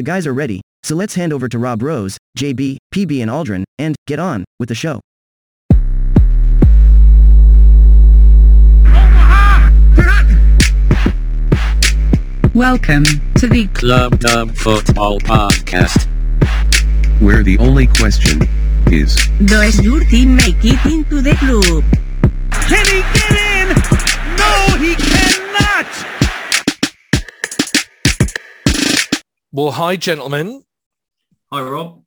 The guys are ready, so let's hand over to Rob Rose, JB, PB and Aldrin, and get on with the show. Welcome to the Club Dub Football Podcast. where the only question is Does your team make it into the club? Can he get in? Well, hi, gentlemen. Hi, Rob.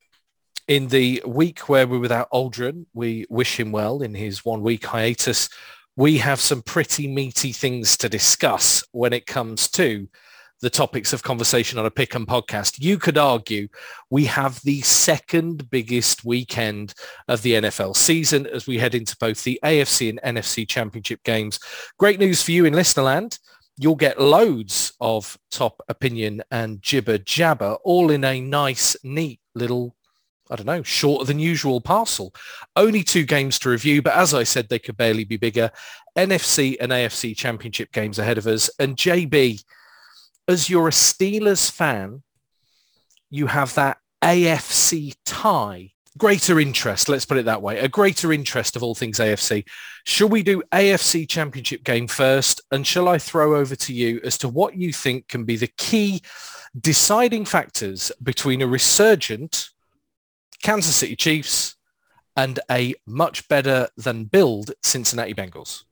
In the week where we're without Aldrin, we wish him well in his one-week hiatus. We have some pretty meaty things to discuss when it comes to the topics of conversation on a pick and podcast. You could argue we have the second biggest weekend of the NFL season as we head into both the AFC and NFC championship games. Great news for you in Listenerland. You'll get loads of top opinion and jibber jabber all in a nice, neat little I don't know, shorter than usual parcel. Only two games to review, but as I said, they could barely be bigger. NFC and AFC championship games ahead of us. And JB, as you're a Steelers fan, you have that AFC tie. Greater interest, let's put it that way, a greater interest of all things AFC. Shall we do AFC championship game first? And shall I throw over to you as to what you think can be the key deciding factors between a resurgent Kansas City Chiefs and a much better than build Cincinnati Bengals?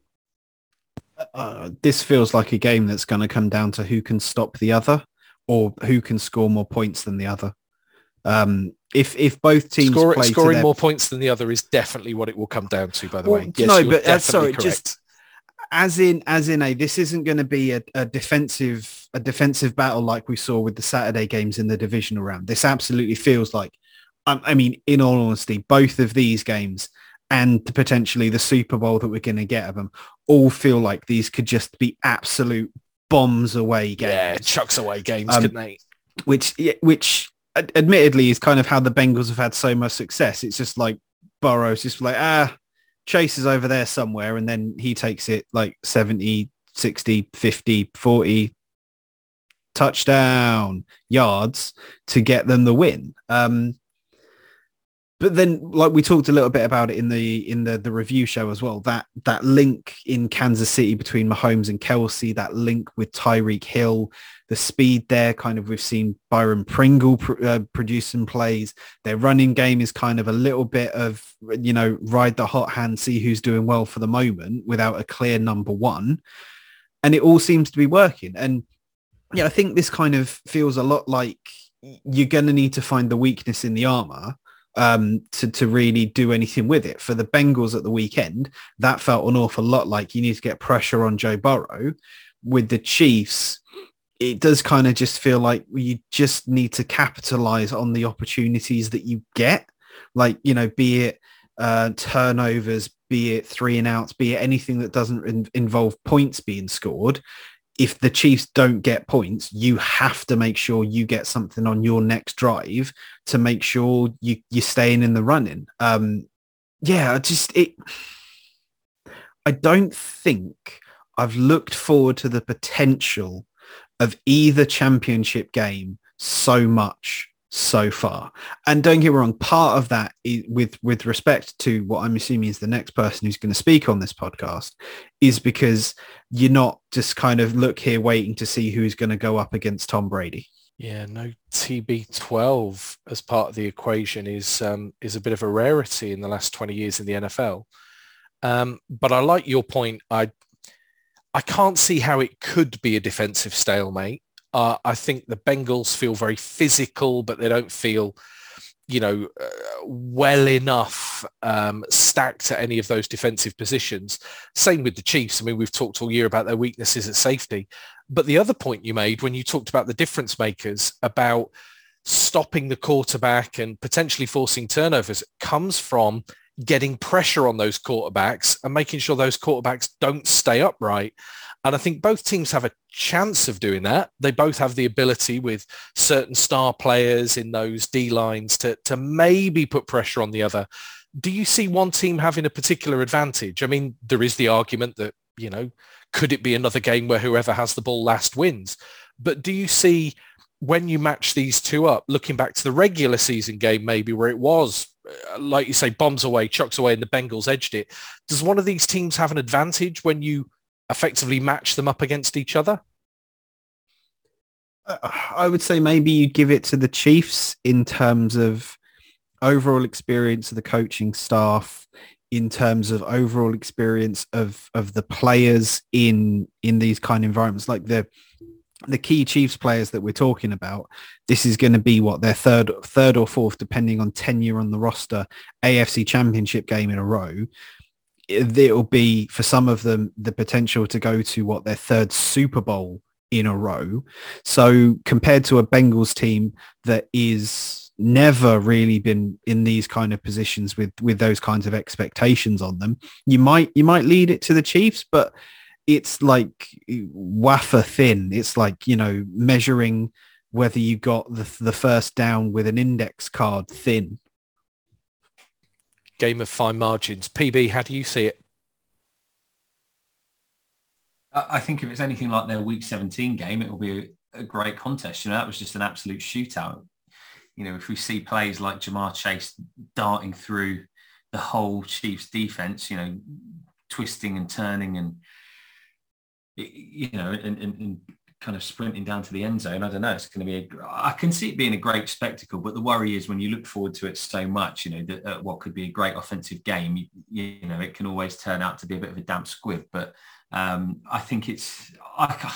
uh, this feels like a game that's going to come down to who can stop the other or who can score more points than the other. Um, if if both teams Score, scoring their- more points than the other is definitely what it will come down to, by the Well, way. Yes, no, but uh, sorry, correct. just as in as in a this isn't going to be a, a defensive a defensive battle like we saw with the Saturday games in the divisional round. This absolutely feels like, um, I mean, in all honesty, both of these games and potentially the Super Bowl that we're going to get of them all feel like these could just be absolute bombs away games. yeah, chucks away games, Um, couldn't they? which which admittedly is kind of how the Bengals have had so much success. It's just like Burrow's just like, ah, Chase is over there somewhere. And then he takes it like 70, 60, 50, 40 touchdown yards to get them the win. Um, but then like we talked a little bit about it in the in the the review show as well that that link in Kansas City between Mahomes and Kelce that link with Tyreek Hill the speed there kind of we've seen Byron Pringle pr- uh, produce some plays. Their running game is kind of a little bit of you know ride the hot hand see who's doing well for the moment without a clear number one. And it all seems to be working. And yeah I think this kind of feels a lot like you're going to need to find the weakness in the armor um, to, to really do anything with it. For the Bengals at the weekend, that felt an awful lot like you need to get pressure on Joe Burrow. With the Chiefs, it does kind of just feel like you just need to capitalize on the opportunities that you get. Like, you know, be it uh, turnovers, be it three and outs, be it anything that doesn't in- involve points being scored. If the Chiefs don't get points, you have to make sure you get something on your next drive to make sure you you're staying in the running. Um, yeah, just it. I don't think I've looked forward to the potential of either championship game so much so far. And don't get me wrong, part of that is with with respect to what I'm assuming is the next person who's going to speak on this podcast is because you're not just kind of look here waiting to see who's going to go up against Tom Brady. Yeah, no TB12 as part of the equation is um, is a bit of a rarity in the last 20 years in the NFL. Um, but I like your point. I I can't see how it could be a defensive stalemate. Uh, I think the Bengals feel very physical, but they don't feel, you know, uh, well enough um, stacked at any of those defensive positions. Same with the Chiefs. I mean, we've talked all year about their weaknesses at safety. But the other point you made when you talked about the difference makers about stopping the quarterback and potentially forcing turnovers comes from getting pressure on those quarterbacks and making sure those quarterbacks don't stay upright. And I think both teams have a chance of doing that. They both have the ability with certain star players in those D lines to, to maybe put pressure on the other. Do you see one team having a particular advantage? I mean, there is the argument that, you know, could it be another game where whoever has the ball last wins? But do you see when you match these two up, looking back to the regular season game, maybe where it was, like you say, bombs away, chucks away, and the Bengals edged it. Does one of these teams have an advantage when you effectively match them up against each other? Uh, I would say maybe you give it to the Chiefs in terms of overall experience of the coaching staff, in terms of overall experience of of the players in in these kind of environments, like the the key Chiefs players that we're talking about. This is going to be what their third third or fourth, depending on tenure on the roster, AFC Championship game in a row. It'll be for some of them the potential to go to what their third Super Bowl in a row. So compared to a Bengals team that is never really been in these kind of positions with with those kinds of expectations on them, you might you might lead it to the Chiefs, but it's like eh, wafer thin. It's like you know measuring whether you got the the first down with an index card thin. Game of fine margins. PB, how do you see it? I I think if it's anything like their Week 17 game, it will be a, a great contest. You know, that was just an absolute shootout. You know, if we see plays like Ja'Marr Chase darting through the whole Chiefs defense, you know, twisting and turning and, you know, and, and, and kind of sprinting down to the end zone. I don't know. It's going to be, a, I can see it being a great spectacle, but the worry is when you look forward to it so much, you know, that uh, what could be a great offensive game, you, you know, it can always turn out to be a bit of a damp squib. But um, I think it's, I,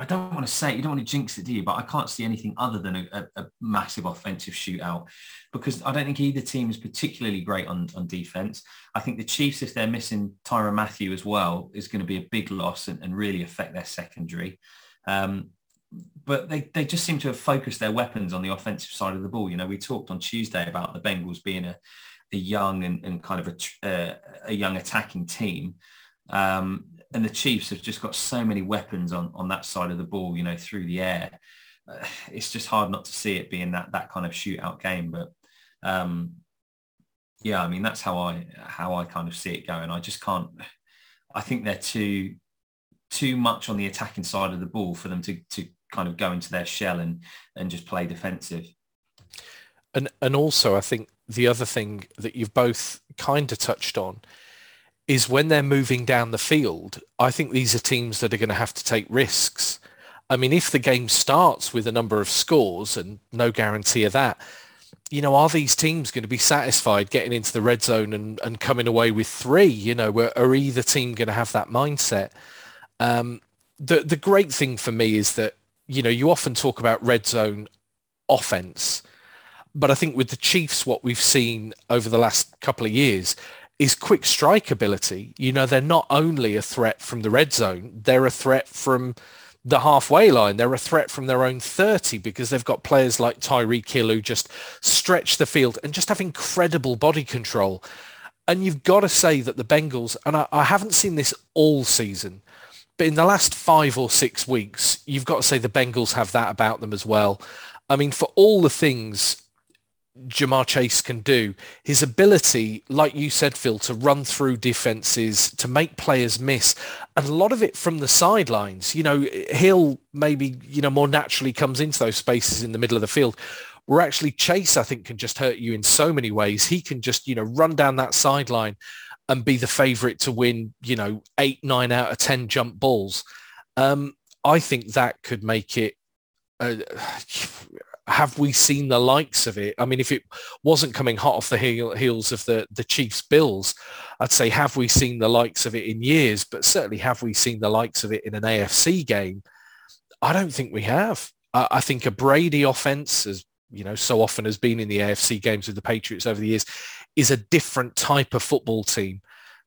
I don't want to say, you don't want to jinx it, do you? But I can't see anything other than a, a, a massive offensive shootout because I don't think either team is particularly great on, on defense. I think the Chiefs, if they're missing Tyrann Mathieu as well, is going to be a big loss and, and really affect their secondary. Um, but they, they just seem to have focused their weapons on the offensive side of the ball. You know, we talked on Tuesday about the Bengals being a, a young and, and kind of a, uh, a young attacking team. Um, and the Chiefs have just got so many weapons on, on that side of the ball, you know, through the air. Uh, it's just hard not to see it being that, that kind of shootout game. But um, yeah, I mean, that's how I, how I kind of see it going. I just can't, I think they're too, too much on the attacking side of the ball for them to, to kind of go into their shell and, and just play defensive. And and also, I think the other thing that you've both kind of touched on is when they're moving down the field. I think these are teams that are going to have to take risks. I mean, if the game starts with a number of scores and no guarantee of that, you know, are these teams going to be satisfied getting into the red zone and, and coming away with three? You know, are, are either team going to have that mindset? Um, the the great thing for me is that you know you often talk about red zone offense, but I think with the Chiefs, what we've seen over the last couple of years is quick strike ability. You know, they're not only a threat from the red zone, they're a threat from the halfway line. They're a threat from their own 30 because they've got players like Tyreek Hill who just stretch the field and just have incredible body control. And you've got to say that the Bengals, and I, I haven't seen this all season, but in the last five or six weeks, you've got to say the Bengals have that about them as well. I mean, for all the things Ja'Marr Chase can do, his ability, like you said, Phil, to run through defenses, to make players miss, and a lot of it from the sidelines. You know, Hill maybe, you know, more naturally comes into those spaces in the middle of the field. Where actually Chase, I think, can just hurt you in so many ways. He can just, you know, run down that sideline and be the favourite to win, you know, eight, nine out of 10 jump balls. Um, I think that could make it, uh, have we seen the likes of it? I mean, if it wasn't coming hot off the heel, heels of the, the Chiefs Bills, I'd say, have we seen the likes of it in years? But certainly have we seen the likes of it in an AFC game? I don't think we have. I, I think a Brady offense, as you know, so often has been in the AFC games with the Patriots over the years, is a different type of football team.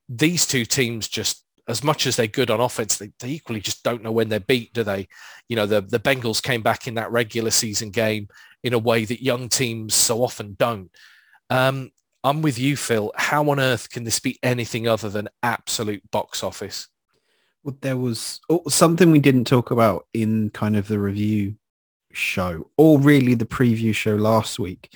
These two teams just as much as they're good on offense, they, they equally just don't know when they're beat, do they? You know, the, the Bengals came back in that regular season game in a way that young teams so often don't. Um, I'm with you, Phil. How on earth can this be anything other than absolute box office? Well, there was oh, something we didn't talk about in kind of the review show or really the preview show last week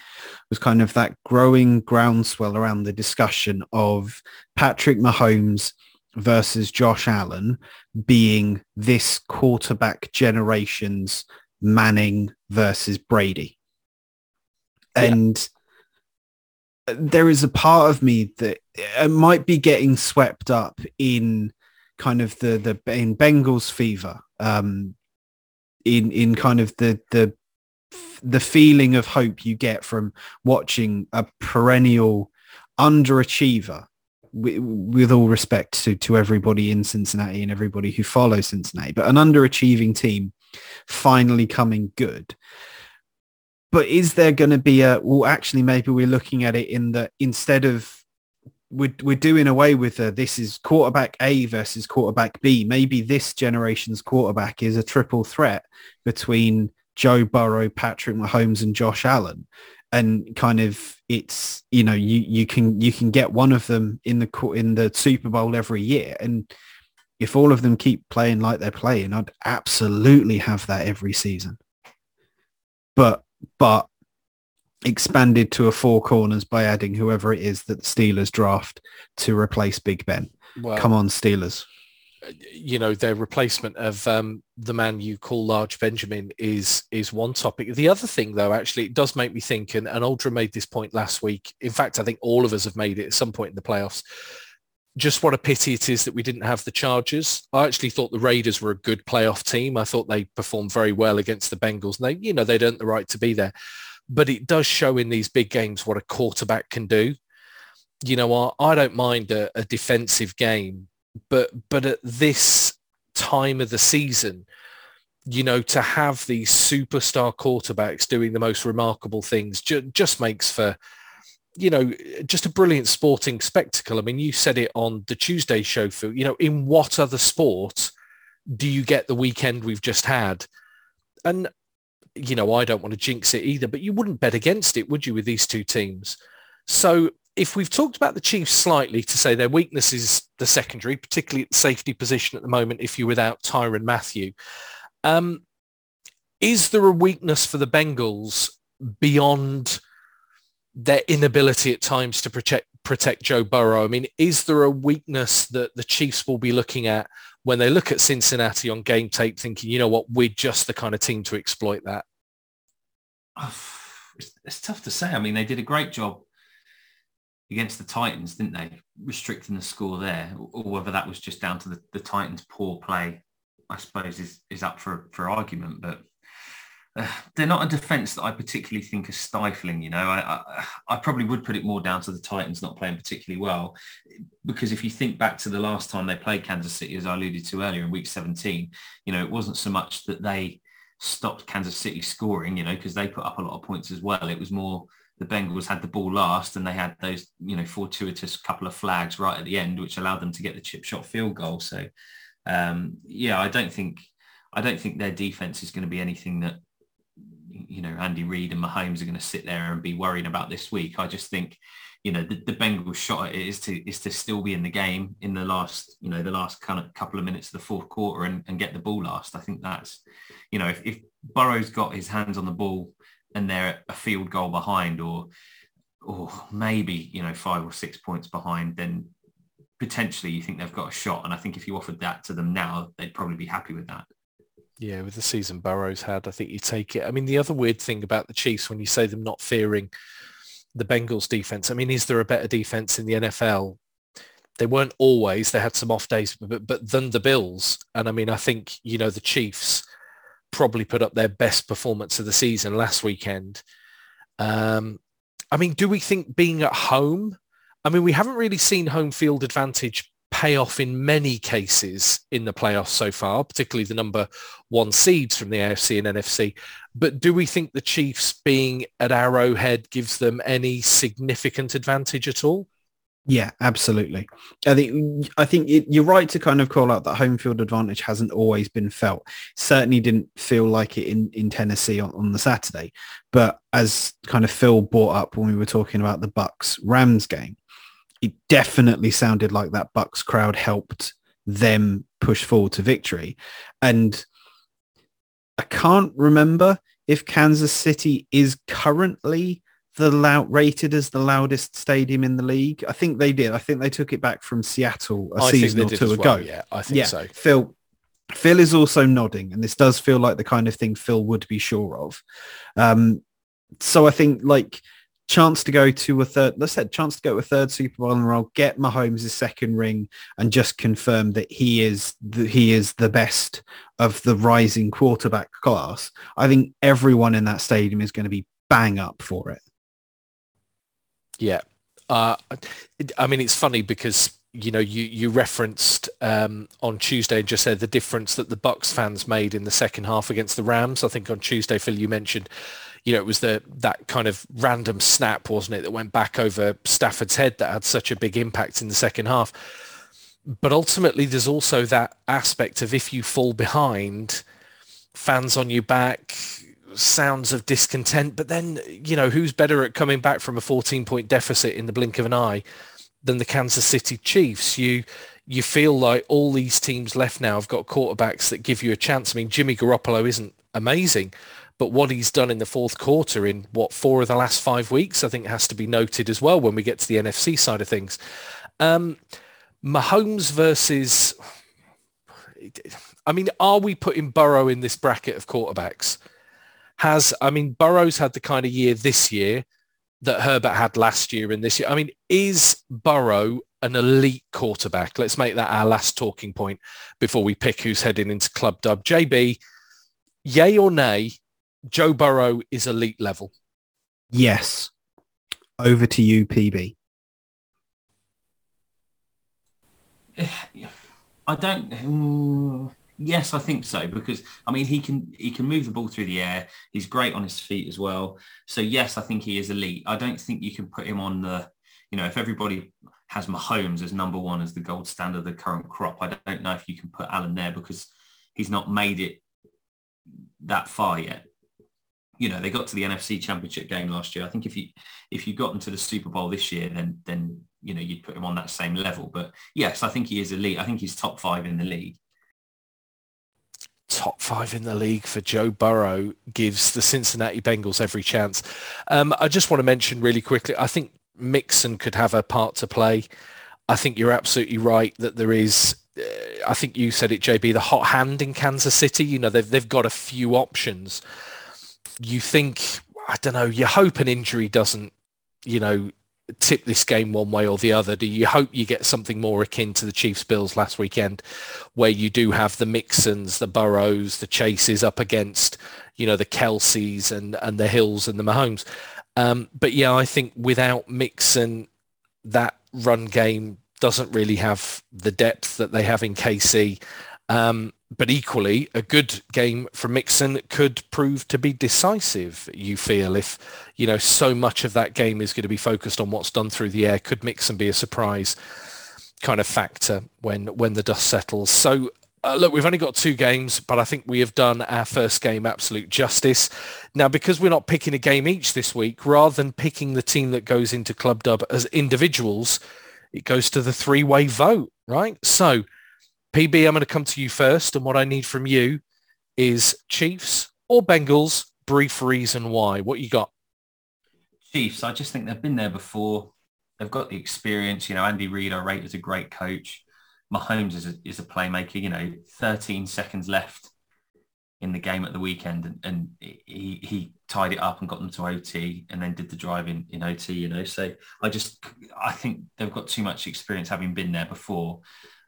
was kind of that growing groundswell around the discussion of Patrick Mahomes versus Josh Allen being this quarterback generation's Manning versus Brady. And there is a part of me that it might be getting swept up in kind of the the in Bengals fever, um, in in kind of the the the feeling of hope you get from watching a perennial underachiever with, all respect to, to everybody in Cincinnati and everybody who follows Cincinnati, but an underachieving team finally coming good. But is there going to be a, well, actually, maybe we're looking at it in the, instead of, we're, we're doing away with a, this is quarterback A versus quarterback B. Maybe this generation's quarterback is a triple threat between Joe Burrow, Patrick Mahomes and Josh Allen and kind of it's you know you you can you can get one of them in the in the Super Bowl every year. And if all of them keep playing like they're playing I'd absolutely have that every season. But but expanded to a four corners by adding whoever it is that the Steelers draft to replace Big Ben. Well, come on Steelers you know their replacement of um, the man you call large benjamin is is one topic. The other thing though actually it does make me think and, and Aldra made this point last week. In fact i think all of us have made it at some point in the playoffs. Just what a pity it is that we didn't have the chargers. I actually thought the raiders were a good playoff team. I thought they performed very well against the bengals. And they you know they'd earned the right to be there. But it does show in these big games what a quarterback can do. You know i, I don't mind a, a defensive game but but at this time of the season, you know, to have these superstar quarterbacks doing the most remarkable things ju- just makes for, you know, just a brilliant sporting spectacle. I mean, you said it on the Tuesday show, Phil. You know, in what other sport do you get the weekend we've just had? And you know, I don't want to jinx it either, but you wouldn't bet against it, would you, with these two teams? So if we've talked about the Chiefs slightly to say their weakness is the secondary, particularly at the safety position at the moment, if you're without Tyrann Mathieu, um, is there a weakness for the Bengals beyond their inability at times to protect protect Joe Burrow? I mean, is there a weakness that the Chiefs will be looking at when they look at Cincinnati on game tape, thinking, you know what, we're just the kind of team to exploit that? It's, it's tough to say. I mean, they did a great job against the Titans, didn't they? Restricting the score there, or whether that was just down to the, the Titans' poor play, I suppose is is up for for argument. But uh, they're not a defence that I particularly think is stifling. You know, I, I I probably would put it more down to the Titans not playing particularly well, because if you think back to the last time they played Kansas City, as I alluded to earlier in Week 17, you know, it wasn't so much that they stopped Kansas City scoring, you know, because they put up a lot of points as well. It was more the Bengals had the ball last and they had those, you know, fortuitous couple of flags right at the end, which allowed them to get the chip shot field goal. So, um, yeah, I don't think, I don't think their defense is going to be anything that, you know, Andy Reid and Mahomes are going to sit there and be worrying about this week. I just think, you know, the, the Bengals shot at it is to is to still be in the game in the last, you know, the last kind of couple of minutes of the fourth quarter and, and get the ball last. I think that's, you know, if, if Burrow's got his hands on the ball and they're a field goal behind or or maybe you know five or six points behind then potentially you think they've got a shot and i think if you offered that to them now they'd probably be happy with that Yeah, with the season Burrow's had, I think you take it. I mean, the other weird thing about the Chiefs, when you say them not fearing the Bengals defense, I mean, is there a better defense in the NFL? They weren't always. They had some off days, but, but than the Bills. And I mean, I think, you know, the Chiefs probably put up their best performance of the season last weekend. Um, I mean, do we think being at home? I mean, we haven't really seen home field advantage pay off in many cases in the playoffs so far, particularly the number one seeds from the AFC and NFC. But do we think the Chiefs being at Arrowhead gives them any significant advantage at all? Yeah, absolutely. I think I think it, you're right to kind of call out that home field advantage hasn't always been felt. Certainly didn't feel like it in, in Tennessee on, on the Saturday. But as kind of Phil brought up when we were talking about the Bucks Rams game, it definitely sounded like that Bucks crowd helped them push forward to victory. And I can't remember if Kansas City is currently the loud rated as the loudest stadium in the league. I think they did. I think they took it back from Seattle a I season or two ago. well. Yeah, I think yeah, so. Phil, Phil is also nodding, and this does feel like the kind of thing Phil would be sure of. Um, so I think like chance to go to a third, let's say chance to go to a third Super Bowl in a row, get Mahomes' second ring, and just confirm that he is the, he is the best of the rising quarterback class. I think everyone in that stadium is going to be bang up for it. Yeah. Uh, I mean, it's funny because you know you you referenced um, on Tuesday and just said the difference that the Bucks fans made in the second half against the Rams. I think on Tuesday, Phil, you mentioned you know it was the that kind of random snap, wasn't it, that went back over Stafford's head that had such a big impact in the second half. But ultimately, there's also that aspect of if you fall behind, fans on your back, sounds of discontent. But then, you know, who's better at coming back from a 14 point deficit in the blink of an eye than the Kansas City Chiefs? You you feel like all these teams left now have got quarterbacks that give you a chance. I mean, Jimmy Garoppolo isn't amazing, but what he's done in the fourth quarter in what four of the last five weeks, I think has to be noted as well when we get to the NFC side of things. Um, Mahomes versus, I mean, are we putting Burrow in this bracket of quarterbacks? Has, I mean, Burrow's had the kind of year this year that Herbert had last year and this year. I mean, is Burrow an elite quarterback? Let's make that our last talking point before we pick who's heading into Club Dub. JB, yay or nay, Joe Burrow is elite level? Yes. Over to you, PB. I don't. Yes, I think so because I mean he can he can move the ball through the air. He's great on his feet as well. So yes, I think he is elite. I don't think you can put him on the. You know, if everybody has Mahomes as number one as the gold standard of the current crop, I don't know if you can put Allen there because he's not made it that far yet. You know, they got to the NFC Championship game last year. I think if you if you got into the Super Bowl this year, then then you know you'd put him on that same level. But yes, I think he is elite. I think he's top five in the league. Top five in the league for Joe Burrow gives the Cincinnati Bengals every chance. Um, I just want to mention really quickly, I think Mixon could have a part to play. I think you're absolutely right that there is, uh, I think you said it, JB, the hot hand in Kansas City. You know, they've, they've got a few options. You think, I don't know, you hope an injury doesn't, you know, tip this game one way or the other? Do you hope you get something more akin to the Chiefs Bills last weekend where you do have the Mixons, the Burrows, the Chases up against, you know, the Kelces and, and the Hills and the Mahomes? Um, but yeah, I think without Mixon, that run game doesn't really have the depth that they have in KC. Um, but equally, a good game from Mixon could prove to be decisive. You feel if you know so much of that game is going to be focused on what's done through the air, could Mixon be a surprise kind of factor when when the dust settles? So uh, look, we've only got two games, but I think we have done our first game absolute justice. Now, because we're not picking a game each this week, rather than picking the team that goes into Club Dub as individuals, it goes to the three-way vote, right? So PB, I'm going to come to you first, and what I need from you is Chiefs or Bengals, brief reason why. What you got? Chiefs, I just think they've been there before. They've got the experience. You know, Andy Reid, I rate as a great coach. Mahomes is a, is a playmaker. You know, 13 seconds left in the game at the weekend, and, and he he tied it up and got them to OT, and then did the drive in, in OT. You know, so I just I think they've got too much experience having been there before.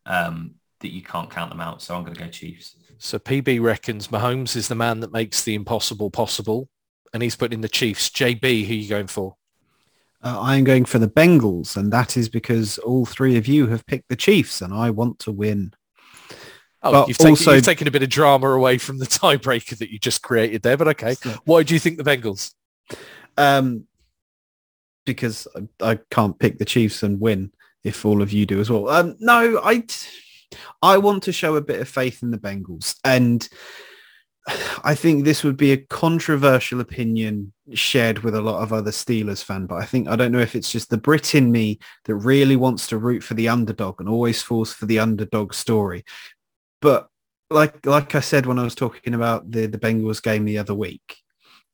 Um, that you can't count them out. So I'm going to go Chiefs. So PB reckons Mahomes is the man that makes the impossible possible, and he's putting the Chiefs. JB, who are you going for? Uh, I'm going for the Bengals, and that is because all three of you have picked the Chiefs, and I want to win. Oh, But you've, taken, also- you've taken a bit of drama away from the tiebreaker that you just created there, but okay. Why do you think the Bengals? Um, because I, I can't pick the Chiefs and win if all of you do as well. Um, no, I, I want to show a bit of faith in the Bengals, and I think this would be a controversial opinion shared with a lot of other Steelers fan. But I think I don't know if it's just the Brit in me that really wants to root for the underdog and always falls for the underdog story. But like like I said when I was talking about the the Bengals game the other week,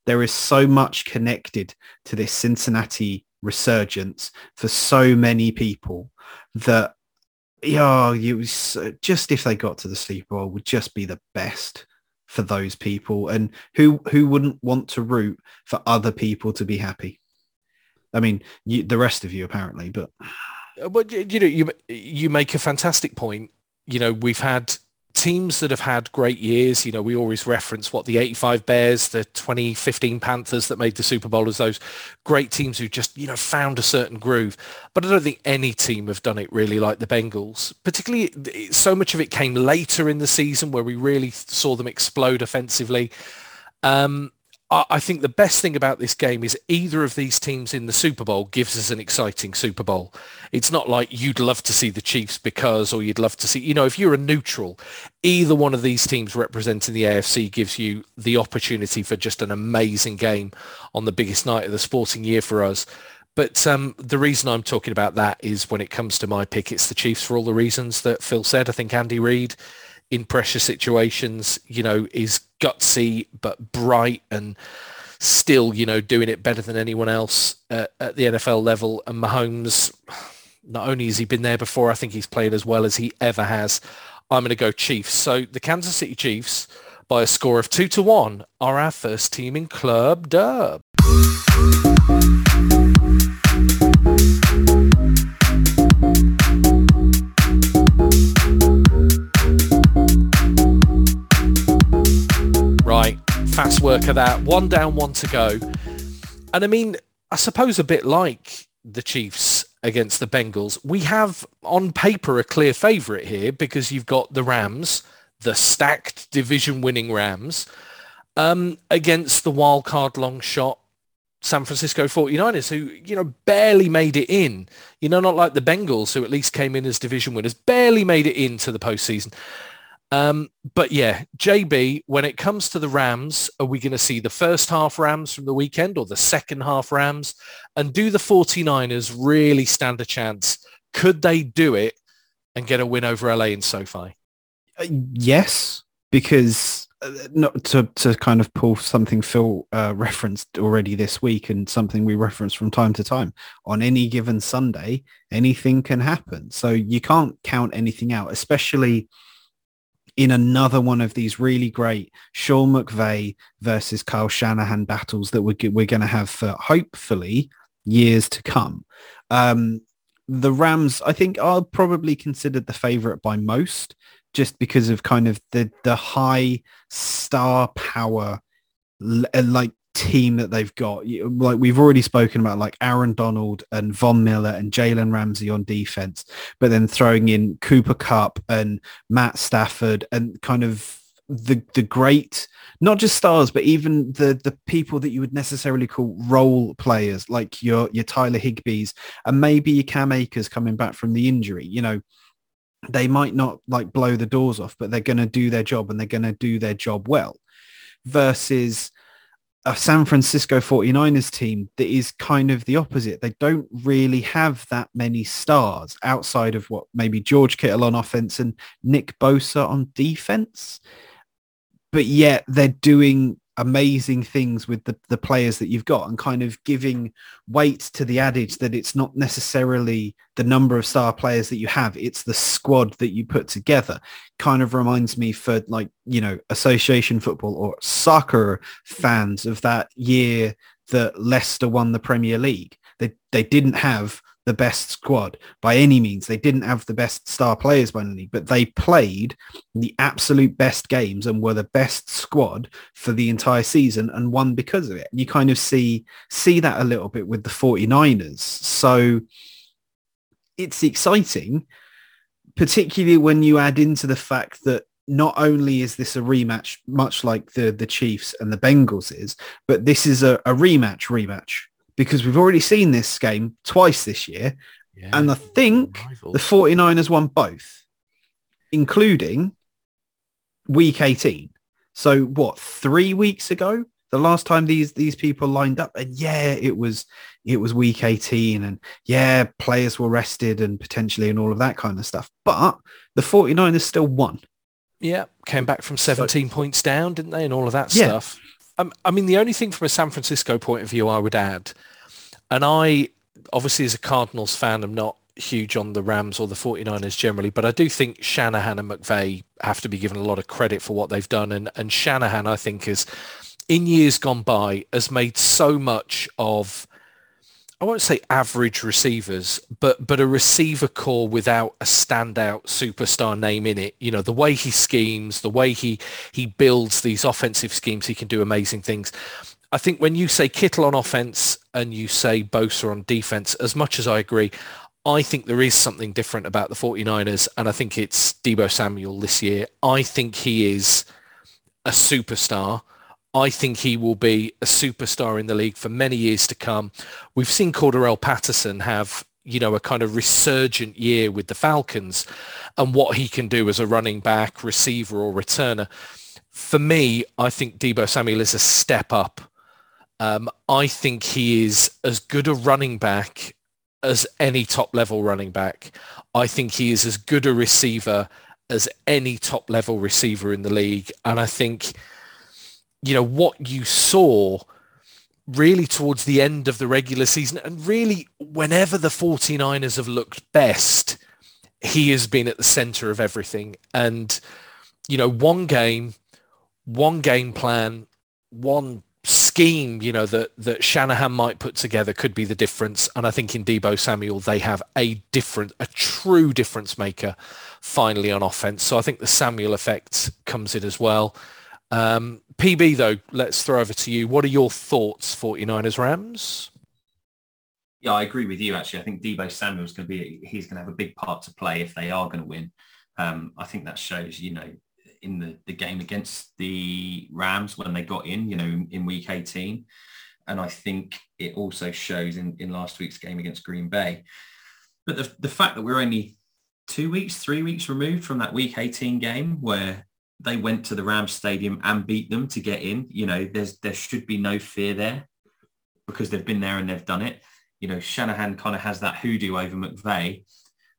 there is so much connected to this Cincinnati resurgence for so many people that yeah, it was just if they got to the Super Bowl would just be the best for those people. And who who wouldn't want to root for other people to be happy? I mean, you, the rest of you apparently, but Uh, But you know, you you make a fantastic point. You know, we've had teams that have had great years. You know, we always reference what the 85 Bears, the 2015 Panthers that made the Super Bowl as those great teams who just, you know, found a certain groove. But I don't think any team have done it really like the Bengals. Particularly, so much of it came later in the season where we really saw them explode offensively. Um, I think the best thing about this game is either of these teams in the Super Bowl gives us an exciting Super Bowl. It's not like you'd love to see the Chiefs because, or you'd love to see, you know, if you're a neutral, either one of these teams representing the AFC gives you the opportunity for just an amazing game on the biggest night of the sporting year for us. But um, the reason I'm talking about that is when it comes to my pick, it's the Chiefs for all the reasons that Phil said. I think Andy Reid in pressure situations, you know, is gutsy but bright and still, you know, doing it better than anyone else uh, at the NFL level. And Mahomes, not only has he been there before, I think he's played as well as he ever has. I'm going to go Chiefs. So the Kansas City Chiefs, by a score of two to one, are our first team in Club Dub. Work of that. One down, one to go. And I mean, I suppose a bit like the Chiefs against the Bengals, we have on paper a clear favourite here because you've got the Rams, the stacked division winning Rams, um, against the wild card long shot San Francisco 49ers who, you know, barely made it in. You know, not like the Bengals who at least came in as division winners, barely made it into the postseason. Um, but yeah, JB, when it comes to the Rams, are we going to see the first half Rams from the weekend or the second half Rams? And do the 49ers really stand a chance? Could they do it and get a win over LA in SoFi? Uh, yes, because uh, not to to kind of pull something Phil uh, referenced already this week and something we reference from time to time. On any given Sunday, anything can happen. So you can't count anything out, especially in another one of these really great Sean McVay versus Kyle Shanahan battles that we're, we're going to have for hopefully years to come. Um, the Rams, I think, are probably considered the favorite by most just because of kind of the the high star power uh, like team that they've got. Like we've already spoken about like Aaron Donald and Von Miller and Jalen Ramsey on defense, but then throwing in Cooper Kupp and Matt Stafford and kind of the the great not just stars but even the the people that you would necessarily call role players like your your Tyler Higbees and maybe your Cam Akers coming back from the injury you know they might not like blow the doors off, but they're going to do their job and they're going to do their job well versus a San Francisco 49ers team that is kind of the opposite. They don't really have that many stars outside of what maybe George Kittle on offense and Nick Bosa on defense. But yet they're doing amazing things with the, the players that you've got and kind of giving weight to the adage that it's not necessarily the number of star players that you have it's the squad that you put together. Kind of reminds me for like you know association football or soccer fans of that year that Leicester won the Premier League they they didn't have the best squad by any means they didn't have the best star players by any but they played the absolute best games and were the best squad for the entire season and won because of it. And You kind of see see that a little bit with the 49ers. So it's exciting, particularly when you add into the fact that not only is this a rematch, much like the, the Chiefs and the Bengals is, but this is a, a rematch rematch because we've already seen this game twice this year. Yeah. And I think Rivals. the 49ers won both, including week 18. So what, three weeks ago? The last time these these people lined up, and yeah, it was it was week 18, and yeah, players were rested and potentially and all of that kind of stuff. But the 49ers still won. Yeah, came back from 17 points down, didn't they, and all of that Yeah. stuff. Um, I mean, the only thing from a San Francisco point of view I would add, and I obviously as a Cardinals fan I'm not huge on the Rams or the 49ers generally, but I do think Shanahan and McVay have to be given a lot of credit for what they've done. And, and Shanahan, I think, is in years gone by, has made so much of, I won't say average receivers, but but a receiver corps without a standout superstar name in it. You know, the way he schemes, the way he he builds these offensive schemes, he can do amazing things. I think when you say Kittle on offense and you say Bosa on defense, as much as I agree, I think there is something different about the 49ers, and I think it's Deebo Samuel this year. I think he is a superstar. I think he will be a superstar in the league for many years to come. We've seen Cordarrelle Patterson have, you know, a kind of resurgent year with the Falcons and what he can do as a running back, receiver or returner. For me, I think Deebo Samuel is a step up. Um, I think he is as good a running back as any top level running back. I think he is as good a receiver as any top level receiver in the league. And I think, you know, what you saw really towards the end of the regular season and really whenever the 49ers have looked best, he has been at the center of everything. And, you know, one game, one game plan, one scheme, you know, that, that Shanahan might put together could be the difference. And I think in Deebo Samuel, they have a different, a true difference maker finally on offense. So I think the Samuel effect comes in as well. Um, PB, though, let's throw over to you. What are your thoughts, 49ers Rams? Yeah, I agree with you. Actually, I think Deebo Samuel is going to be he's going to have a big part to play if they are going to win. Um, I think that shows, you know, in the, the game against the Rams when they got in, you know, in week 18. And I think it also shows in, in last week's game against Green Bay. But the, the fact that we're only two weeks, three weeks removed from that week 18 game where they went to the Rams stadium and beat them to get in, you know, there's there should be no fear there because they've been there and they've done it. You know, Shanahan kind of has that hoodoo over McVay,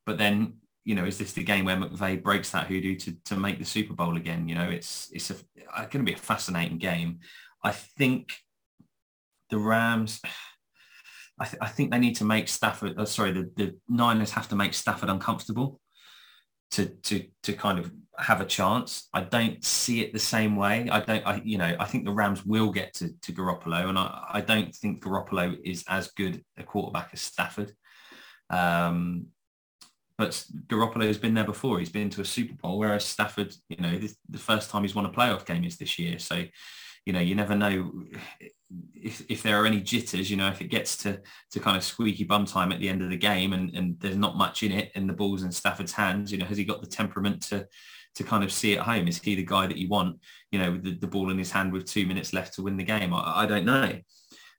but then you know, is this the game where McVay breaks that hoodoo to, to make the Super Bowl again? You know, it's it's a, going to be a fascinating game. I think the Rams, I, th- I think they need to make Stafford, uh, sorry, the, the Niners have to make Stafford uncomfortable to, to, to kind of have a chance. I don't see it the same way. I don't, I, you know, I think the Rams will get to, to Garoppolo and I, I don't think Garoppolo is as good a quarterback as Stafford. Um, but Garoppolo has been there before. He's been to a Super Bowl, whereas Stafford, you know, this, the first time he's won a playoff game is this year. So, you know, you never know if, if there are any jitters, you know, if it gets to, to kind of squeaky bum time at the end of the game and, and there's not much in it and the ball's in Stafford's hands, you know, has he got the temperament to, to kind of see at home? Is he the guy that you want, you know, with the, the ball in his hand with two minutes left to win the game? I, I don't know.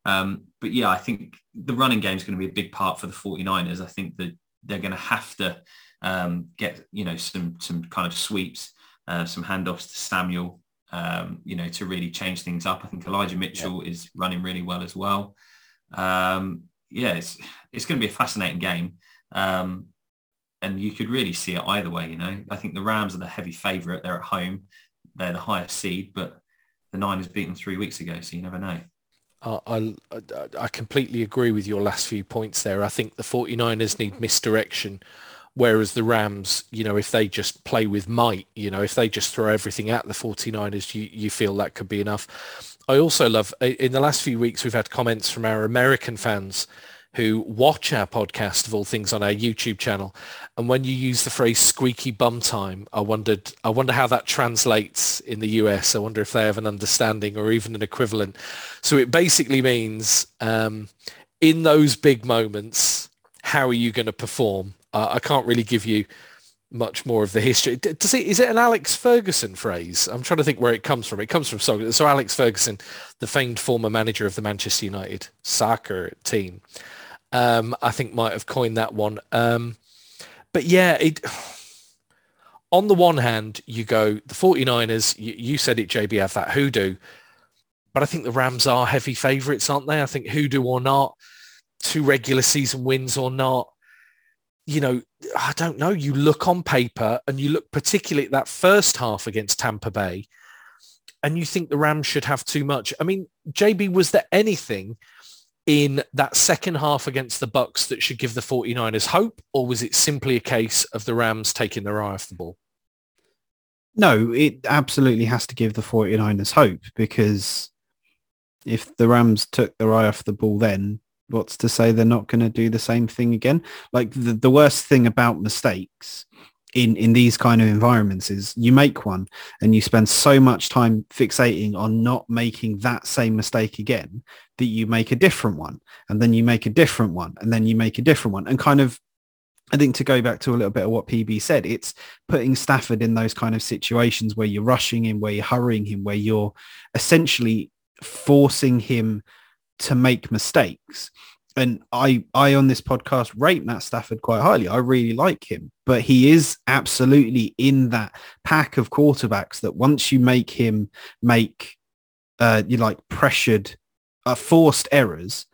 Um, but yeah, I think the running game is going to be a big part for the 49ers. I think that they're going to have to um, get you know some some kind of sweeps, uh, some handoffs to Samuel, um, you know, to really change things up. I think Elijah Mitchell yeah. is running really well as well. Um, yeah, it's it's going to be a fascinating game, um, and you could really see it either way. You know, I think the Rams are the heavy favourite. They're at home, they're the highest seed, but the Niners beat them three weeks ago, so you never know. I, I completely agree with your last few points there. I think the 49ers need misdirection, whereas the Rams, you know, if they just play with might, you know, if they just throw everything at the 49ers, you, you feel that could be enough. I also love, in the last few weeks, we've had comments from our American fans who watch our podcast of all things on our YouTube channel. And when you use the phrase squeaky bum time, I wondered, I wonder how that translates in the US. I wonder if they have an understanding or even an equivalent. So it basically means um, in those big moments, how are you going to perform? Uh, I can't really give you much more of the history. Does it, is it an Alex Ferguson phrase? I'm trying to think where it comes from. It comes from so, so Alex Ferguson, the famed former manager of the Manchester United soccer team um, I think might have coined that one. Um, but yeah, it, on the one hand, you go, the 49ers, you, you said it, JB, have that hoodoo. But I think the Rams are heavy favourites, aren't they? I think hoodoo or not, two regular season wins or not, you know, I don't know. You look on paper and you look particularly at that first half against Tampa Bay and you think the Rams should have too much. I mean, JB, was there anything in that second half against the Bucks that should give the 49ers hope, or was it simply a case of the Rams taking their eye off the ball? No, it absolutely has to give the 49ers hope because if the Rams took their eye off the ball then, what's to say they're not going to do the same thing again? Like the, the worst thing about mistakes in, in these kind of environments is you make one and you spend so much time fixating on not making that same mistake again that you make a different one and then you make a different one and then you make a different one and kind of I think to go back to a little bit of what PB said, it's putting Stafford in those kind of situations where you're rushing him, where you're hurrying him, where you're essentially forcing him to make mistakes. And I, I on this podcast rate Matt Stafford quite highly. I really like him, but he is absolutely in that pack of quarterbacks that once you make him make, uh, you like pressured, uh, forced errors,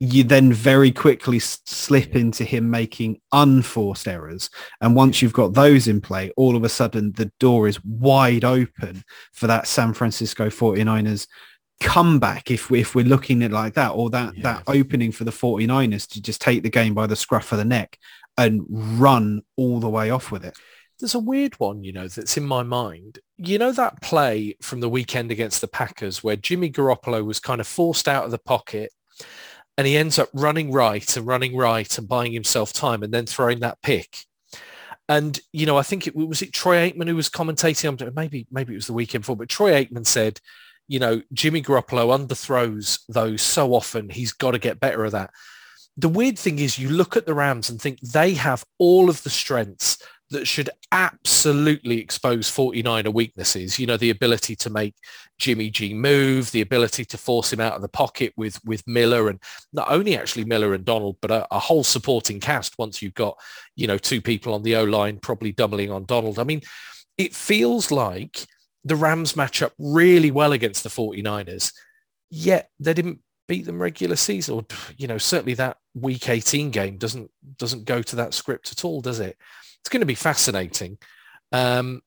you then very quickly slip into him making unforced errors. And once you've got those in play, all of a sudden the door is wide open for that San Francisco 49ers comeback if, we, if we're looking at like that, or that, that opening for the 49ers to just take the game by the scruff of the neck and run all the way off with it. There's a weird one, you know, that's in my mind. You know that play from the weekend against the Packers where Jimmy Garoppolo was kind of forced out of the pocket and he ends up running right and running right and buying himself time and then throwing that pick. And, you know, I think it was it Troy Aikman who was commentating, on maybe, maybe it was the weekend before, but Troy Aikman said, you know, Jimmy Garoppolo underthrows those so often. He's got to get better at that. The weird thing is you look at the Rams and think they have all of the strengths that should absolutely expose 49er weaknesses. You know, the ability to make Jimmy G move, the ability to force him out of the pocket with, with Miller and not only actually Miller and Donald, but a, a whole supporting cast once you've got, you know, two people on the O-line probably doubling on Donald. I mean, it feels like the Rams match up really well against the 49ers, yet they didn't beat them regular season or, you know, certainly that week 18 game doesn't, doesn't go to that script at all, does it? It's going to be fascinating. Um,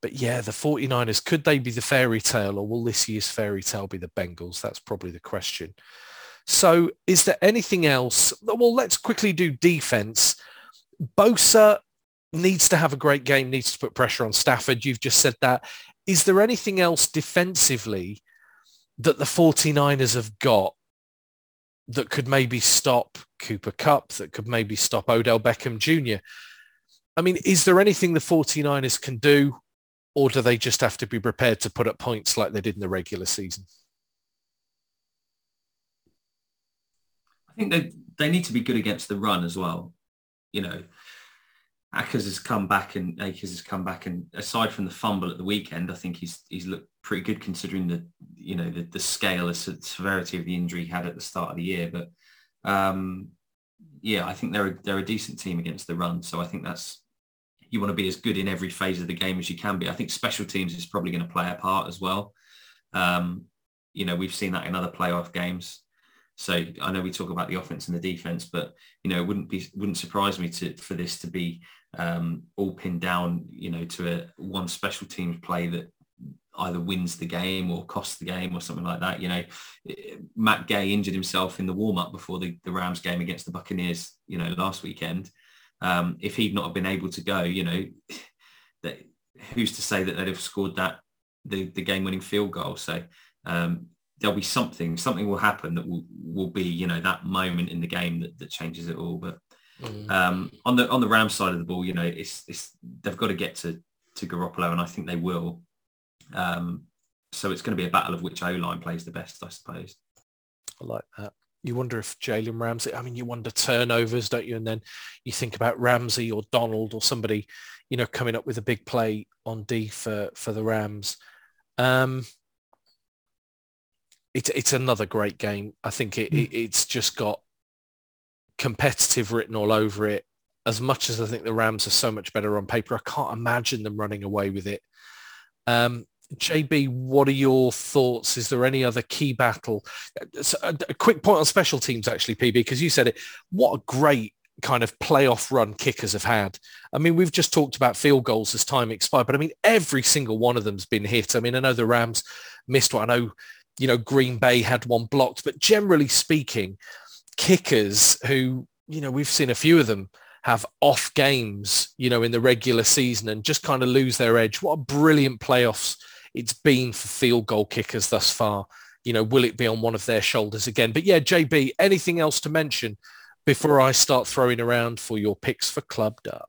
but yeah, the 49ers, could they be the fairy tale or will this year's fairy tale be the Bengals? That's probably the question. So is there anything else? Well, let's quickly do defense. Bosa needs to have a great game, needs to put pressure on Stafford. You've just said that. Is there anything else defensively that the 49ers have got that could maybe stop Cooper Kupp, that could maybe stop Odell Beckham Jr.? I mean, is there anything the 49ers can do or do they just have to be prepared to put up points like they did in the regular season? I think they they need to be good against the run as well. You know, Akers has come back and Akers has come back and aside from the fumble at the weekend, I think he's he's looked pretty good considering the you know the, the scale of severity of the injury he had at the start of the year. But um, yeah, I think they're a, they're a decent team against the run. So I think that's you want to be as good in every phase of the game as you can be. I think special teams is probably going to play a part as well. Um, you know, we've seen that in other playoff games. So I know we talk about the offense and the defense, but you know, it wouldn't be wouldn't surprise me to for this to be um, all pinned down, you know, to a one special teams play that either wins the game or costs the game or something like that. You know, Matt Gay injured himself in the warm up before the, the Rams game against the Buccaneers, you know, last weekend. Um, if he'd not have been able to go, you know, that who's to say that they'd have scored that the, the game winning field goal? So um, there'll be something, something will happen that will, will be, you know, that moment in the game that, that changes it all. But mm. um, on the on the Rams side of the ball, you know, it's it's they've got to get to to Garoppolo, and I think they will. Um, so it's going to be a battle of which O line plays the best, I suppose. I like that. You wonder if Jalen Ramsey, I mean, you wonder turnovers, don't you? And then you think about Ramsey or Donald or somebody, you know, coming up with a big play on D for, for the Rams. Um, it's, it's another great game. I think it, mm. it, it's just got competitive written all over it. As much as I think the Rams are so much better on paper, I can't imagine them running away with it. Um, JB, what are your thoughts? Is there any other key battle? A, a quick point on special teams, actually, PB, because you said it. What a great kind of playoff run kickers have had. I mean, we've just talked about field goals as time expired, but I mean, every single one of them's been hit. I mean, I know the Rams missed one. I know you know, Green Bay had one blocked, but generally speaking, kickers who, you know, we've seen a few of them have off games, you know, in the regular season and just kind of lose their edge. What a brilliant playoffs it's been for field goal kickers thus far. You know, will it be on one of their shoulders again? But yeah, JB, anything else to mention before I start throwing around for your picks for Club Dub?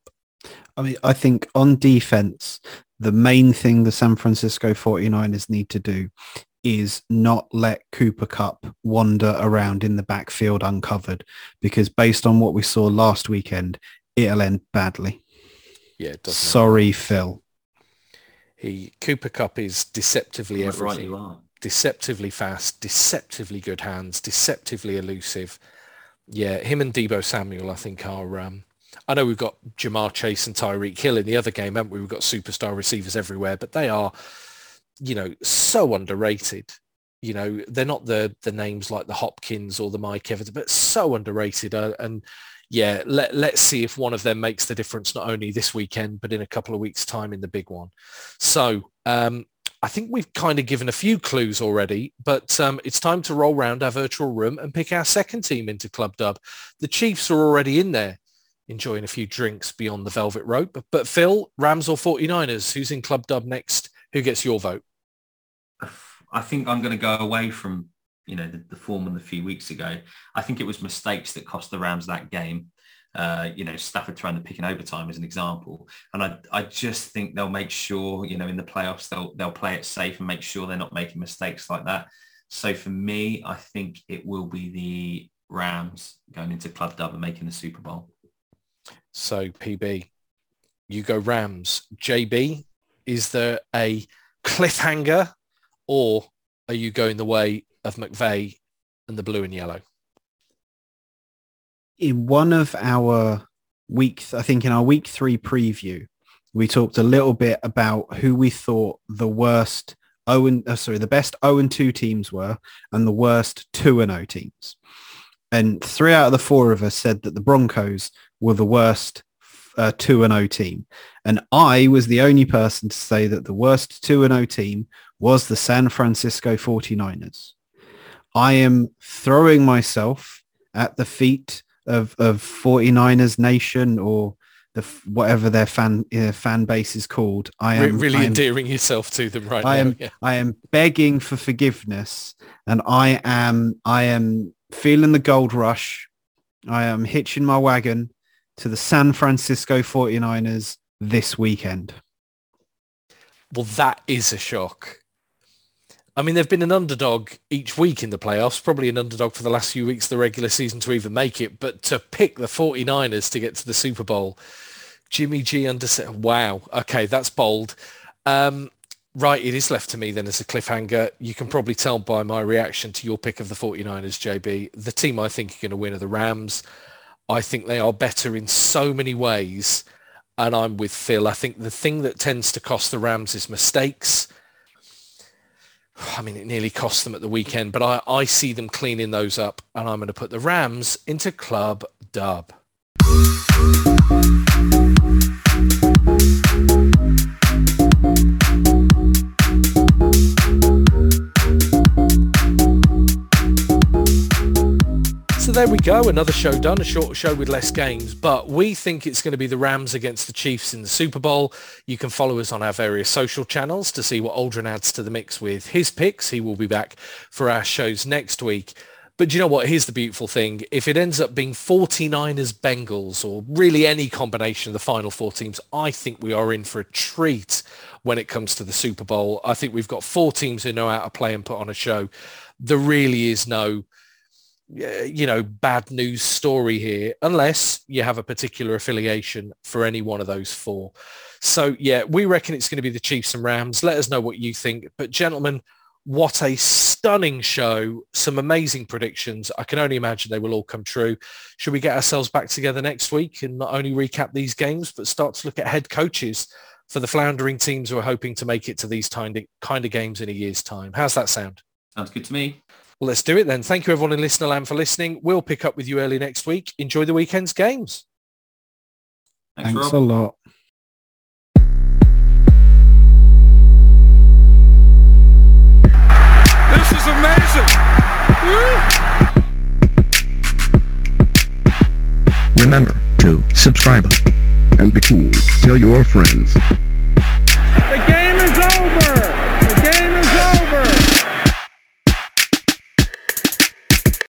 I mean, I think on defense, the main thing the San Francisco 49ers need to do is not let Cooper Kupp wander around in the backfield uncovered because based on what we saw last weekend, it'll end badly. Yeah, it does. Sorry, Phil. He Cooper Kupp is deceptively Quite right everything. you are. deceptively fast, deceptively good hands, deceptively elusive. Yeah, him and Deebo Samuel, I think, are. Um, I know we've got Ja'Marr Chase and Tyreek Hill in the other game, haven't we? We've got superstar receivers everywhere, but they are, you know, so underrated. You know, they're not the the names like the Hopkins or the Mike Evans, but so underrated. Uh, and yeah, let let's see if one of them makes the difference not only this weekend but in a couple of weeks' time in the big one. So um, I think we've kind of given a few clues already, but um, it's time to roll round our virtual room and pick our second team into Club Dub. The Chiefs are already in there, enjoying a few drinks beyond the velvet rope. But, but Phil, Rams or 49ers, who's in Club Dub next? Who gets your vote? I think I'm going to go away from you know the, the form a few weeks ago. I think it was mistakes that cost the Rams that game. Uh, you know, Stafford trying to pick in overtime as an example, and I I just think they'll make sure you know in the playoffs they'll they'll play it safe and make sure they're not making mistakes like that. So for me, I think it will be the Rams going into Club Dub and making the Super Bowl. So PB, you go Rams. JB, is there a cliffhanger or are you going the way of McVay and the blue and yellow? in one of our weeks, I think in our week three preview, we talked a little bit about who we thought the worst Owen, uh, sorry, the best 0 and 2 teams were and the worst 2 and 0 teams. And three out of the four of us said that the Broncos were the worst uh, 2 and 0 team. And I was the only person to say that the worst 2 and 0 team was the San Francisco 49ers. I am throwing myself at the feet of, of 49ers Nation or the whatever their fan uh, fan base is called. I am really I am, endearing yourself to them right I now. am yeah. I am begging for forgiveness and I am I am feeling the gold rush. I am hitching my wagon to the San Francisco 49ers this weekend. Well, that is a shock. I mean, they've been an underdog each week in the playoffs, probably an underdog for the last few weeks of the regular season to even make it. But to pick the 49ers to get to the Super Bowl, Jimmy G under... Wow. Okay, that's bold. Um, right, it is left to me then as a cliffhanger. You can probably tell by my reaction to your pick of the 49ers, JB. The team I think are going to win are the Rams. I think they are better in so many ways. And I'm with Phil. I think the thing that tends to cost the Rams is mistakes. I mean, it nearly cost them at the weekend, but I, I see them cleaning those up, and I'm going to put the Rams into Club Dub. There we go, another show done, a short show with less games, but we think it's going to be the Rams against the Chiefs in the Super Bowl. You can follow us on our various social channels to see what Aldrin adds to the mix with his picks. He will be back for our shows next week. But you know what? Here's the beautiful thing. If it ends up being 49ers Bengals or really any combination of the final four teams, I think we are in for a treat when it comes to the Super Bowl. I think we've got four teams who know how to play and put on a show. There really is no Uh, you know, bad news story here, unless you have a particular affiliation for any one of those four. So yeah, we reckon it's going to be the Chiefs and Rams. Let us know what you think. But gentlemen, what a stunning show. Some amazing predictions. I can only imagine they will all come true. Should we get ourselves back together next week and not only recap these games, but start to look at head coaches for the floundering teams who are hoping to make it to these kind of, kind of games in a year's time? How's that sound? Sounds good to me. Well, let's do it then. Thank you everyone in Listener Land for listening. We'll pick up with you early next week. Enjoy the weekend's games. Thanks, Thanks a lot. This is amazing. Remember to subscribe. And be cool. Tell your friends.